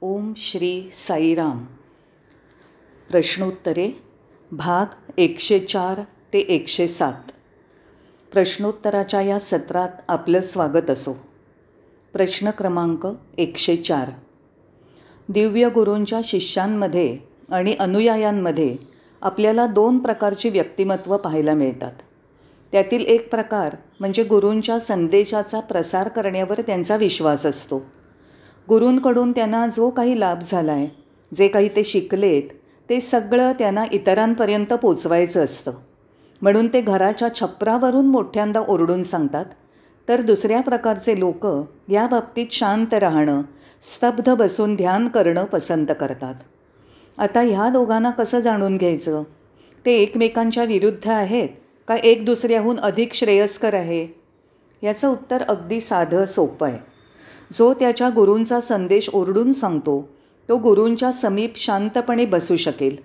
ओम श्री साईराम. प्रश्नोत्तरे भाग एकशे चार ते एकशे सात. प्रश्नोत्तराच्या या सत्रात आपलं स्वागत असो. प्रश्न क्रमांक एकशे चार. दिव्य गुरूंच्या शिष्यांमध्ये आणि अनुयायांमध्ये आपल्याला दोन प्रकारची व्यक्तिमत्व पाहायला मिळतात. त्यातील एक प्रकार म्हणजे गुरूंच्या संदेशाचा प्रसार करण्यावर त्यांचा विश्वास असतो. गुरूंकडून त्यांना जो काही लाभ झाला आहे जे काही ते शिकलेत ते सगळं त्यांना इतरांपर्यंत पोचवायचं असतं. म्हणून ते घराच्या छपरावरून मोठ्यांदा ओरडून सांगतात तर दुसऱ्या प्रकारचे लोक या बाबतीत शांत राहणं स्तब्ध बसून ध्यान करणं पसंत करतात. आता ह्या दोघांना कसं जाणून घ्यायचं? ते एकमेकांच्या विरुद्ध आहेत का एक दुसऱ्याहून अधिक श्रेयस्कर आहे? याचं उत्तर अगदी साधं सोपं आहे. जो त्याच्या गुरूंचा संदेश ओरडून सांगतो तो गुरूंच्या समीप शांतपणे बसू शकेल.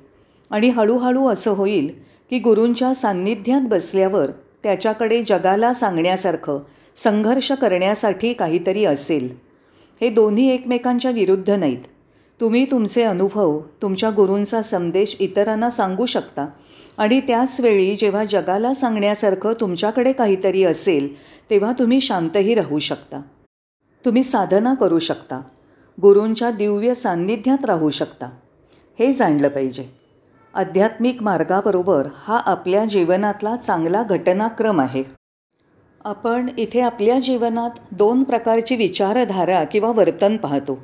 आणि हळूहळू असं होईल की गुरूंच्या सान्निध्यात बसल्यावर त्याच्याकडे जगाला सांगण्यासारखं संघर्ष करण्यासाठी काहीतरी असेल. हे दोन्ही एकमेकांच्या विरुद्ध नाहीत. तुम्ही तुमचे अनुभव तुमच्या गुरूंचा संदेश इतरांना सांगू शकता. आणि त्याचवेळी जेव्हा जगाला सांगण्यासारखं तुमच्याकडे काहीतरी असेल तेव्हा तुम्ही शांतही राहू शकता. तुम्ही साधना करू शकता. गुरूंच्या दिव्य सान्निध्यात राहू शकता. हे जाणलं पाहिजे. आध्यात्मिक मार्गाबरोबर हा आपल्या जीवनातला चांगला घटनाक्रम आहे. आपण इथे आपल्या जीवनात दोन प्रकारची विचारधारा किंवा वर्तन पाहतो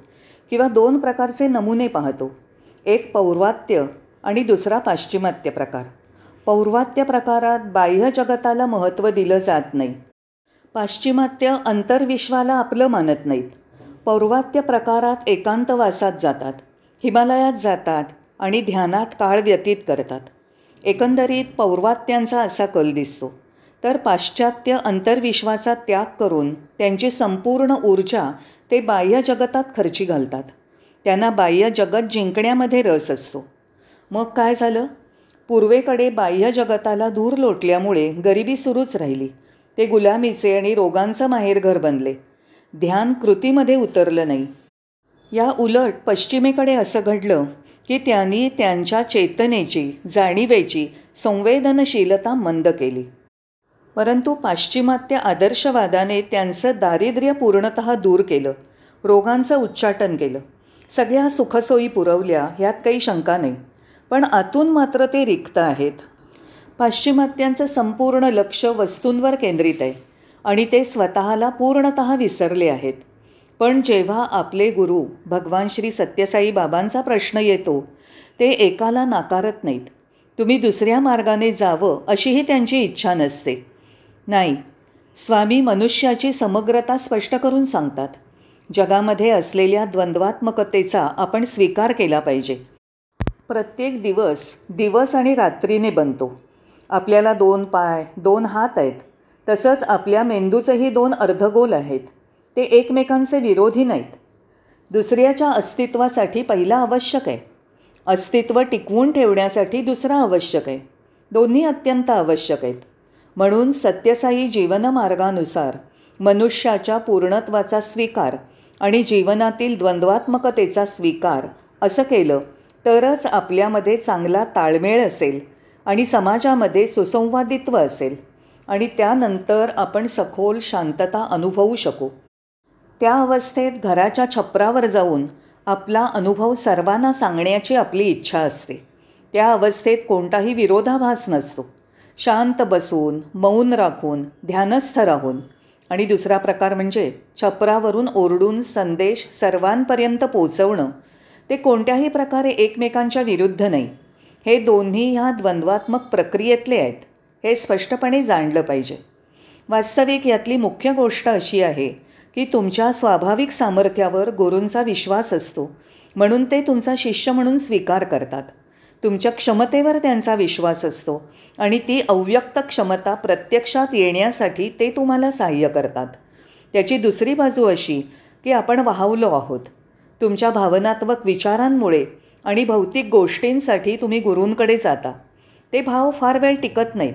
किंवा दोन प्रकारचे नमुने पाहतो. एक पौर्वात्य आणि दुसरा पाश्चिमात्य प्रकार. पौर्वात्य प्रकारात बाह्य जगताला महत्त्व दिलं जात नाही. पाश्चिमात्य अंतर्विश्वाला आपलं मानत नाहीत. पौर्वात्य प्रकारात एकांतवासात जातात हिमालयात जातात आणि ध्यानात काळ व्यतीत करतात. एकंदरीत पौर्वात्यांचा असा कल दिसतो. तर पाश्चात्य अंतर्विश्वाचा त्याग करून त्यांची संपूर्ण ऊर्जा ते बाह्य जगतात खर्ची घालतात. त्यांना बाह्य जगत जिंकण्यामध्ये रस असतो. मग काय झालं? पूर्वेकडे बाह्य जगताला दूर लोटल्यामुळे गरिबी सुरूच राहिली. ते गुलामीचे आणि रोगांचं माहेरघर बनले. ध्यान कृतीमध्ये उतरलं नाही. या उलट पश्चिमेकडे असं घडलं की त्यांनी त्यांच्या चेतनेची जाणीवेची संवेदनशीलता मंद केली. परंतु पाश्चिमात्य आदर्शवादाने त्यांचं दारिद्र्य पूर्णतः दूर केलं. रोगांचं उच्चाटन केलं. सगळ्या सुखसोयी पुरवल्या ह्यात काही शंका नाही. पण आतून मात्र ते रिक्त आहेत. पाश्चिमात्यांचं संपूर्ण लक्ष वस्तूंवर केंद्रित आहे आणि ते स्वतःला पूर्णत विसरले आहेत. पण जेव्हा आपले गुरु भगवान श्री सत्यसाई बाबांचा प्रश्न येतो ते एकाला नाकारत नाहीत. तुम्ही दुसऱ्या मार्गाने जावं अशीही त्यांची इच्छा नसते. नाही स्वामी मनुष्याची समग्रता स्पष्ट करून सांगतात. जगामध्ये असलेल्या द्वंद्वात्मकतेचा आपण स्वीकार केला पाहिजे. प्रत्येक दिवस दिवस आणि रात्रीने बनतो. आपल्याला दोन पाय दोन हात आहेत. तसंच आपल्या मेंदूचेही दोन अर्धगोल आहेत. ते एकमेकांचे विरोधी नाहीत. दुसऱ्याच्या अस्तित्वासाठी पहिला आवश्यक आहे. अस्तित्व टिकवून ठेवण्यासाठी दुसरा आवश्यक आहे. दोन्ही अत्यंत आवश्यक आहेत. म्हणून सत्यसाई जीवनमार्गानुसार मनुष्याच्या पूर्णत्वाचा स्वीकार आणि जीवनातील द्वंद्वात्मकतेचा स्वीकार असं केलं तरच आपल्यामध्ये चांगला ताळमेळ असेल. आणि समाजामध्ये सुसंवादित्व असेल आणि त्यानंतर आपण सखोल शांतता अनुभवू शकू. त्या अवस्थेत घराच्या छपरावर जाऊन आपला अनुभव सर्वांना सांगण्याची आपली इच्छा असते. त्या अवस्थेत कोणताही विरोधाभास नसतो. शांत बसून मौन राखून ध्यानस्थ राहून. आणि दुसरा प्रकार म्हणजे छपरावरून ओरडून संदेश सर्वांपर्यंत पोचवणं ते कोणत्याही प्रकारे एकमेकांच्या विरुद्ध नाही. हे दोन्ही ह्या द्वंद्वात्मक प्रक्रियेतले आहेत. हे स्पष्टपणे जाणलं पाहिजे. वास्तविक यातली मुख्य गोष्ट अशी आहे की तुमच्या स्वाभाविक सामर्थ्यावर गुरूंचा विश्वास असतो. म्हणून ते तुमचा शिष्य म्हणून स्वीकार करतात. तुमच्या क्षमतेवर त्यांचा विश्वास असतो आणि ती अव्यक्त क्षमता प्रत्यक्षात येण्यासाठी ते तुम्हाला सहाय्य करतात. त्याची दुसरी बाजू अशी की आपण वाहवलो आहोत. तुमच्या भावनात्मक विचारांमुळे आणि भौतिक गोष्टींसाठी तुम्ही गुरूंकडे जाता. ते भाव फार वेळ टिकत नाहीत.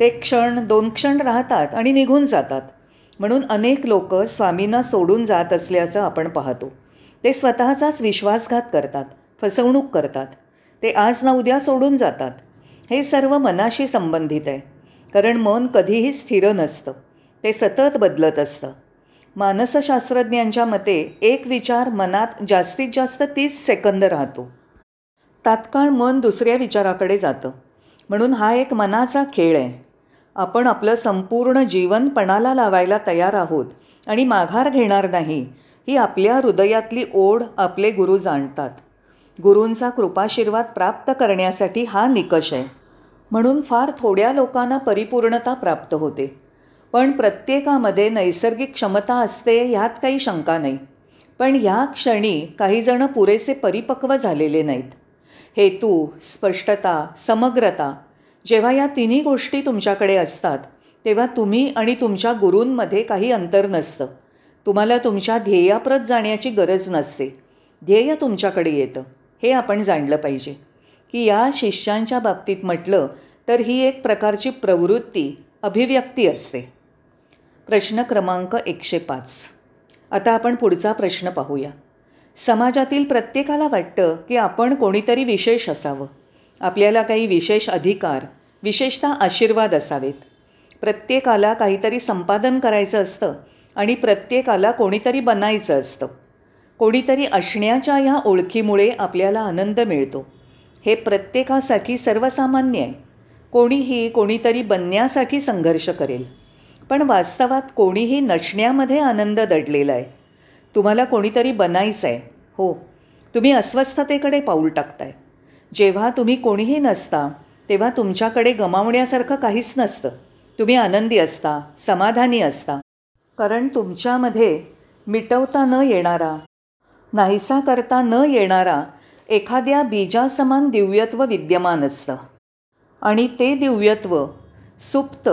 ते क्षण दोन क्षण राहतात आणि निघून जातात. म्हणून अनेक लोक स्वामींना सोडून जात असल्याचं आपण पाहतो. ते स्वतःचाच विश्वासघात करतात फसवणूक करतात. ते आज ना उद्या सोडून जातात. हे सर्व मनाशी संबंधित आहे. कारण मन कधीही स्थिर नसतं. ते सतत बदलत असतं. मानसशास्त्रज्ञांच्या मते एक विचार मनात जास्तीत जास्त तीस सेकंद राहतो. तात्काळ मन दुसऱ्या विचाराकडे जातं. म्हणून हा एक मनाचा खेळ आहे. आपण आपलं संपूर्ण जीवन पणाला लावायला तयार आहोत आणि माघार घेणार नाही ही आपल्या हृदयातली ओढ आपले गुरु जाणतात. गुरूंचा कृपाशीर्वाद प्राप्त करण्यासाठी हा निकष आहे. म्हणून फार थोड्या लोकांना परिपूर्णता प्राप्त होते. पण प्रत्येकामध्ये नैसर्गिक क्षमता असते ह्यात काही शंका नाही. पण ह्या क्षणी काहीजणं पुरेसे परिपक्व झालेले नाहीत. हेतू स्पष्टता समग्रता. जेव्हा या तिन्ही गोष्टी तुमच्याकडे असतात तेव्हा तुम्ही आणि तुमच्या गुरूंमध्ये काही अंतर नसतं. तुम्हाला तुमच्या ध्येयाप्रत जाण्याची गरज नसते. ध्येय तुमच्याकडे येतं. हे आपण जाणलं पाहिजे. की या शिष्यांच्या बाबतीत म्हटलं तर ही एक प्रकारची प्रवृत्ती अभिव्यक्ती असते. प्रश्न क्रमांक एकशे पाच. आता आपण पुढचा प्रश्न पाहूया. समाजातील प्रत्येकाला वाटतं की आपण कोणीतरी विशेष असावं. आपल्याला काही विशेष अधिकार विशेषतः आशीर्वाद असावेत. प्रत्येकाला काहीतरी संपादन करायचं असतं आणि प्रत्येकाला कोणीतरी बनायचं असतं. कोणीतरी असण्याच्या ह्या ओळखीमुळे आपल्याला आनंद मिळतो. हे प्रत्येकासाठी सर्वसामान्य आहे. कोणीही कोणीतरी बनण्यासाठी संघर्ष करेल. पण वास्तवात कोणीही नसण्यामध्ये आनंद दडलेला आहे. तुम्हाला कोणीतरी बनायचं आहे हो. तुम्ही अस्वस्थतेकडे पाऊल टाकताय. जेव्हा तुम्ही कोणीही नसता तेव्हा तुमच्याकडे गमावण्यासारखं काहीच नसतं. तुम्ही आनंदी असता समाधानी असता. कारण तुमच्यामध्ये मिटवता न येणारा नाहीसा करता न येणारा एखाद्या बीजासमान दिव्यत्व विद्यमान असतं. आणि ते दिव्यत्व सुप्त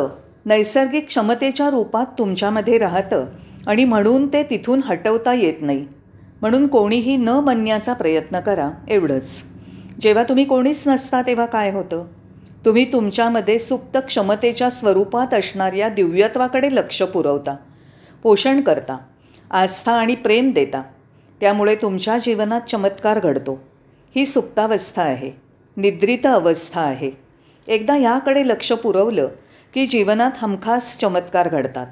नैसर्गिक क्षमतेच्या रूपात तुमच्यामध्ये राहतं. आणि म्हणून ते तिथून हटवता येत नाही. म्हणून कोणीही न बनण्याचा प्रयत्न करा एवढंच. जेव्हा तुम्ही कोणीच नसता तेव्हा काय होतं? तुम्ही तुमच्यामध्ये सुप्त क्षमतेच्या स्वरूपात असणाऱ्या दिव्यत्वाकडे लक्ष पुरवता पोषण करता आस्था आणि प्रेम देता. त्यामुळे तुमच्या जीवनात चमत्कार घडतो. ही सुप्तावस्था आहे. निद्रित अवस्था आहे. एकदा याकडे लक्ष पुरवलं की जीवनात हमखास चमत्कार घडतात.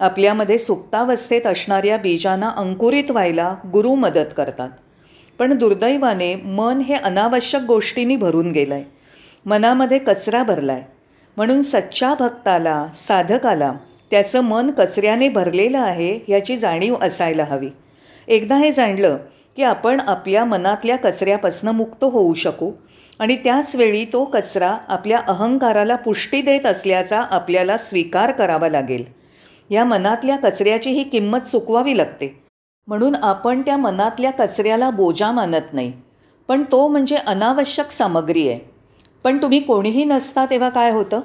आपल्यामध्ये सुप्तावस्थेत असणाऱ्या बीजांना अंकुरित व्हायला गुरु मदत करतात. पण दुर्दैवाने मन हे अनावश्यक गोष्टींनी भरून गेलं आहे मनामध्ये कचरा भरला आहे म्हणून सच्च्या भक्ताला साधकाला त्याचं मन कचऱ्याने भरलेलं आहे याची जाणीव असायला हवी. एकदा हे जाणलं की आपण आपल्या मनातल्या कचऱ्यापासून मुक्त होऊ शकू आणि त्याचवेळी तो कचरा आपल्या अहंकाराला पुष्टी देत असल्याचा आपल्याला स्वीकार करावा लागेल. या मनातल्या कचऱ्याची ही किंमत चुकवावी लागते. म्हणून आपण त्या मनातल्या कचऱ्याला बोजा मानत नाही. पण तो म्हणजे अनावश्यक सामग्री आहे. पण तुम्ही कोणीही नसता तेव्हा काय होतं?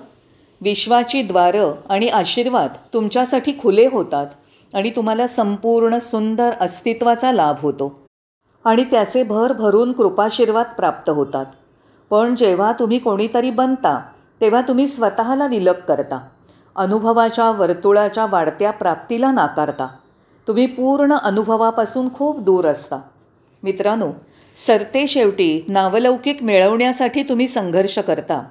विश्वाची द्वारं आणि आशीर्वाद तुमच्यासाठी खुले होतात आणि तुम्हाला संपूर्ण सुंदर अस्तित्वाचा लाभ होतो. आणि त्याचे भर भरून कृपाशीर्वाद प्राप्त होतात. पण जेव्हा तुम्ही कोणीतरी बनता तेव्हा तुम्ही स्वतःला विलग करता. अनुभवाच्या वर्तुळाच्या वाढत्या प्राप्तीला नाकारता. तुम्ही पूर्ण अनुभवापासून खूप दूर असता. मित्रांनो सरते शेवटी नावलौकिक मिळवण्यासाठी तुम्ही संघर्ष करता.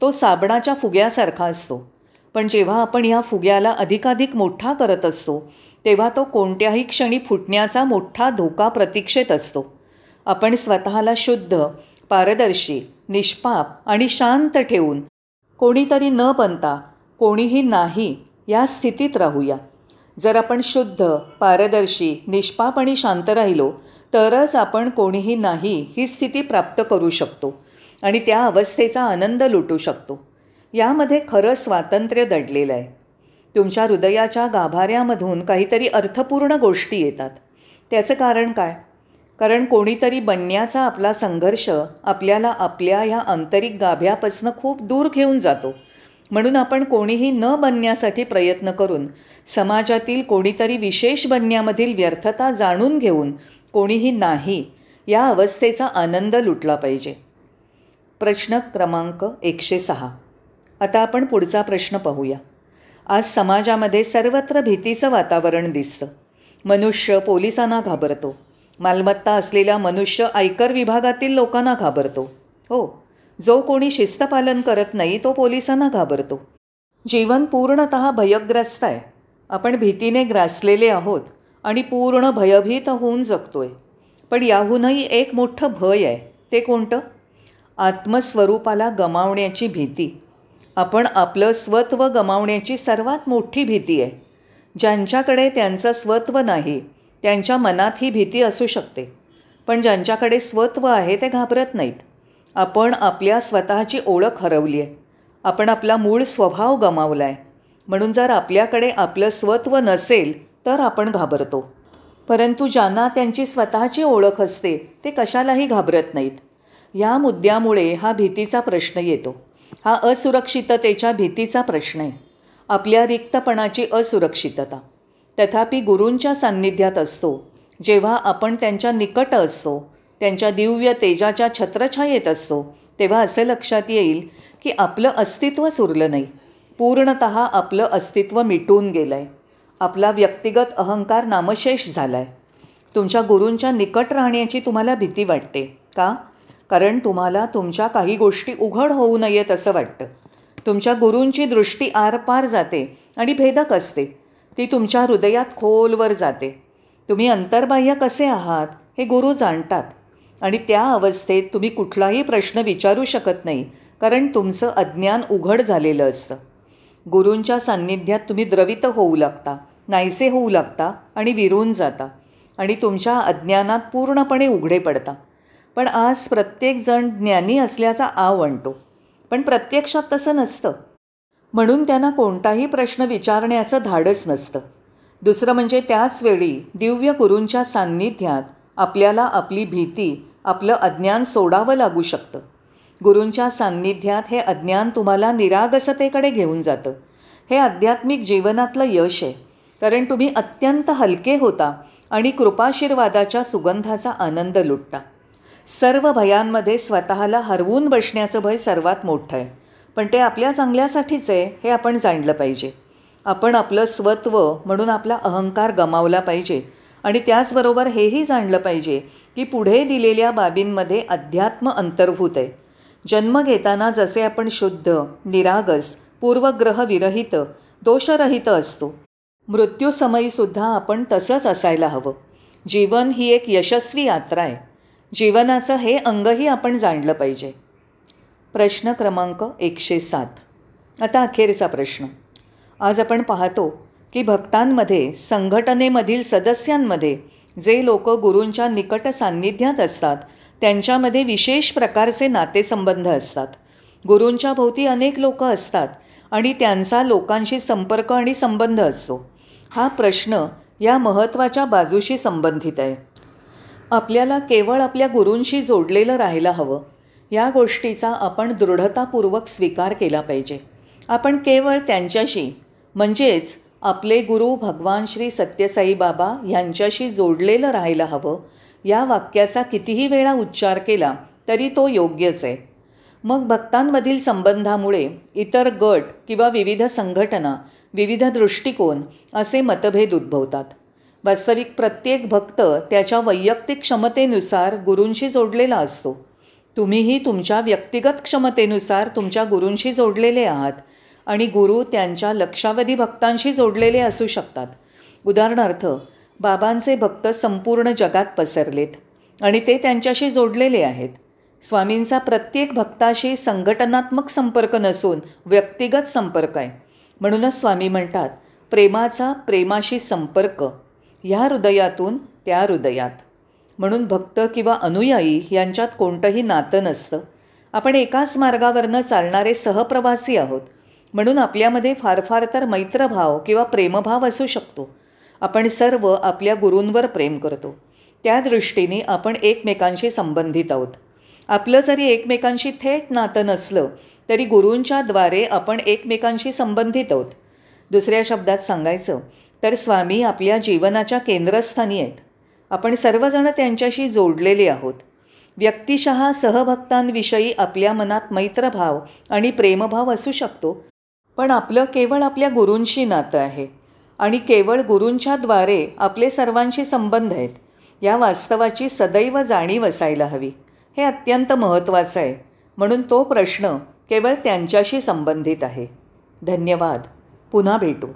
तो साबणाच्या फुग्यासारखा असतो. पण जेव्हा आपण या फुग्याला अधिकाधिक मोठा करत असतो तेव्हा तो कोणत्याही क्षणी फुटण्याचा मोठा धोका प्रतीक्षेत असतो. आपण स्वतःला शुद्ध पारदर्शी निष्पाप आणि शांत ठेवून कोणीतरी न बनता कोणीही नाही या स्थितीत राहूया. जर आपण शुद्ध पारदर्शी निष्पाप आणि शांत राहिलो तरच आपण कोणीही नाही ही स्थिती प्राप्त करू शकतो आणि त्या अवस्थेचा आनंद लुटू शकतो. यामध्ये खरं स्वातंत्र्य दडलेलं आहे. तुमच्या हृदयाच्या गाभाऱ्यामधून काहीतरी अर्थपूर्ण गोष्टी येतात. त्याचं कारण काय? कारण कोणीतरी बनण्याचा आपला संघर्ष आपल्याला आपल्या ह्या आंतरिक गाभ्यापासनं खूप दूर घेऊन जातो. म्हणून आपण कोणीही न बनण्यासाठी प्रयत्न करून समाजातील कोणीतरी विशेष बनण्यामधील व्यर्थता जाणून घेऊन कोणीही नाही या अवस्थेचा आनंद लुटला पाहिजे. प्रश्न क्रमांक एकशे सहा. आता आपण पुढचा प्रश्न पाहूया. आज समाजामध्ये सर्वत्र भीतीचं वातावरण दिसतं. मनुष्य पोलिसांना घाबरतो. मालमत्ता असलेला मनुष्य आयकर विभागातील लोकांना घाबरतो. हो जो कोणी शिस्तपालन करत नाही तो पोलिसांना घाबरतो. जीवन पूर्णत भयग्रस्त आहे. आपण भीतीने ग्रासलेले आहोत आणि पूर्ण भयभीत होऊन जगतोय. पण याहूनही एक मोठं भय आहे. ते कोणतं? आत्मस्वरूपाला गमावण्याची भीती. आपण आपलं स्वत्व गमावण्याची सर्वात मोठी भीती आहे. ज्यांच्याकडे त्यांचं स्वत्व नाही त्यांच्या मनात ही भीती असू शकते. पण ज्यांच्याकडे स्वत्व आहे ते घाबरत नाहीत. आपण आपल्या स्वतःची ओळख हरवली आहे आपण आपला मूळ स्वभाव गमावला आहे म्हणून जर आपल्याकडे आपलं स्वत्व नसेल तर आपण घाबरतो. परंतु ज्यांना त्यांची स्वतःची ओळख असते ते कशालाही घाबरत नाहीत. या मुद्द्यामुळे हा भीतीचा प्रश्न येतो. हा असुरक्षिततेच्या भीतीचा प्रश्न आहे. आपल्या रिक्तपणाची असुरक्षितता. तथापि गुरूंच्या सान्निध्यात असतो. जेव्हा आपण त्यांच्या निकट असतो त्यांच्या दिव्य तेजाच्या छत्रछायेत असतो तेव्हा असे लक्षात येईल की आपलं अस्तित्वच उरलं नाही. पूर्णत आपलं अस्तित्व मिटून गेलं आहे आपला व्यक्तिगत अहंकार नामशेष झाला आहे तुमच्या गुरूंच्या निकट राहण्याची तुम्हाला भीती वाटते का? कारण तुम्हाला तुमच्या काही गोष्टी उघड होऊ नयेत असं वाटतं. तुमच्या गुरूंची दृष्टी आरपार जाते आणि भेदक असते. ती तुमच्या हृदयात खोलवर जाते. तुम्ही अंतर्बाह्य कसे आहात हे गुरु जाणतात. आणि त्या अवस्थेत तुम्ही कुठलाही प्रश्न विचारू शकत नाही कारण तुमचं अज्ञान उघड झालेलं असतं. गुरूंच्या सान्निध्यात तुम्ही द्रवित होऊ लागता नाहीसे होऊ लागता आणि विरून जाता आणि तुमच्या अज्ञानात पूर्णपणे उघडे पडता. पण आज प्रत्येकजण ज्ञानी असल्याचा आव आणतो पण प्रत्यक्षात तसं नसतं. म्हणून त्यांना कोणताही प्रश्न विचारण्याचं धाडस नसतं. दुसरं म्हणजे त्याच वेळी दिव्य गुरूंच्या सान्निध्यात आपल्याला आपली भीती आपलं अज्ञान सोडावं लागू शकतं. गुरूंच्या सान्निध्यात हे अज्ञान तुम्हाला निरागसतेकडे घेऊन जातं. हे आध्यात्मिक जीवनातलं यश आहे. कारण तुम्ही अत्यंत हलके होता आणि कृपाशीर्वादाच्या सुगंधाचा आनंद लुटता. सर्व भयांमध्ये स्वतःला हरवून बसण्याचं भय सर्वात मोठं आहे. पण ते आपल्या चांगल्यासाठीच आहे हे आपण जाणलं पाहिजे. आपण आपलं स्वत्व म्हणून आपला अहंकार गमावला पाहिजे. आणि त्याचबरोबर हेही जाणलं पाहिजे की पुढे दिलेल्या बाबींमध्ये अध्यात्म अंतर्भूत आहे. जन्म घेताना जसे आपण शुद्ध निरागस पूर्वग्रह विरहित दोषरहित असतो. मृत्यूसमयीसुद्धा आपण तसंच असायला हवं. जीवन ही एक यशस्वी यात्रा आहे. जीवनाचं हे अंगही आपण जाणलं पाहिजे. प्रश्न क्रमांक एकशे सात. आता अखेरचा प्रश्न. आज आपण पाहतो की भक्तांमध्ये संघटनेमधील सदस्यांमध्ये जे लोक गुरूंच्या निकट सान्निध्यात असतात त्यांच्यामध्ये विशेष प्रकारचे नातेसंबंध असतात. गुरूंच्या भोवती अनेक लोक असतात आणि त्यांचा लोकांशी संपर्क आणि संबंध असतो. हा प्रश्न या महत्त्वाच्या बाजूशी संबंधित आहे. आपल्याला केवळ आपल्या गुरूंशी जोडलेलं राहायला हवं. या गोष्टीचा आपण दृढतापूर्वक स्वीकार केला पाहिजे. आपण केवळ त्यांच्याशी म्हणजेच आपले गुरु भगवान श्री सत्यसाई बाबा यांच्याशी जोडलेलं राहायला हवं. या वाक्याचा कितीही वेळा उच्चार केला तरी तो योग्यच आहे. मग भक्तांमधील संबंधामुळे इतर गट किंवा विविध संघटना विविध दृष्टिकोन असे मतभेद उद्भवतात. वास्तविक प्रत्येक भक्त त्याच्या वैयक्तिक क्षमतेनुसार गुरूंशी जोडलेला असतो. तुम्हीही तुमच्या व्यक्तिगत क्षमतेनुसार तुमच्या गुरूंशी जोडलेले आहात. आणि गुरु त्यांच्या लक्षावधी भक्तांशी जोडलेले असू शकतात. उदाहरणार्थ बाबांचे भक्त संपूर्ण जगात पसरलेत आणि ते त्यांच्याशी जोडलेले आहेत. स्वामींचा प्रत्येक भक्ताशी संघटनात्मक संपर्क नसून व्यक्तिगत संपर्क आहे. म्हणूनच स्वामी म्हणतात प्रेमाचा प्रेमाशी संपर्क ह्या हृदयातून त्या हृदयात. म्हणून भक्त किंवा अनुयायी यांच्यात कोणतंही नातं नसतं. आपण एकाच मार्गावरनं चालणारे सहप्रवासी आहोत. म्हणून आपल्यामध्ये फार फार तर मैत्रभाव किंवा प्रेमभाव असू शकतो. आपण सर्व आपल्या गुरूंवर प्रेम करतो. त्या दृष्टीने आपण एकमेकांशी संबंधित आहोत. आपलं जरी एकमेकांशी थेट नातं नसलं तरी गुरूंच्याद्वारे आपण एकमेकांशी संबंधित आहोत. दुसऱ्या शब्दात सांगायचं तर स्वामी आपल्या जीवनाच्या केंद्रस्थानी आहेत. आपण सर्वजण त्यांच्याशी जोडलेले आहोत. व्यक्तिशः सहभक्तांविषयी आपल्या मनात मैत्रभाव आणि प्रेमभाव असू शकतो. पण आपलं केवळ आपल्या गुरूंशी नातं आहे. आणि केवळ गुरूंच्याद्वारे आपले सर्वांशी संबंध आहेत. या वास्तवाची सदैव जाणीव असायला हवी. हे अत्यंत महत्त्वाचं आहे. म्हणून तो प्रश्न केवळ त्यांच्याशी संबंधित आहे. धन्यवाद. पुन्हा भेटू.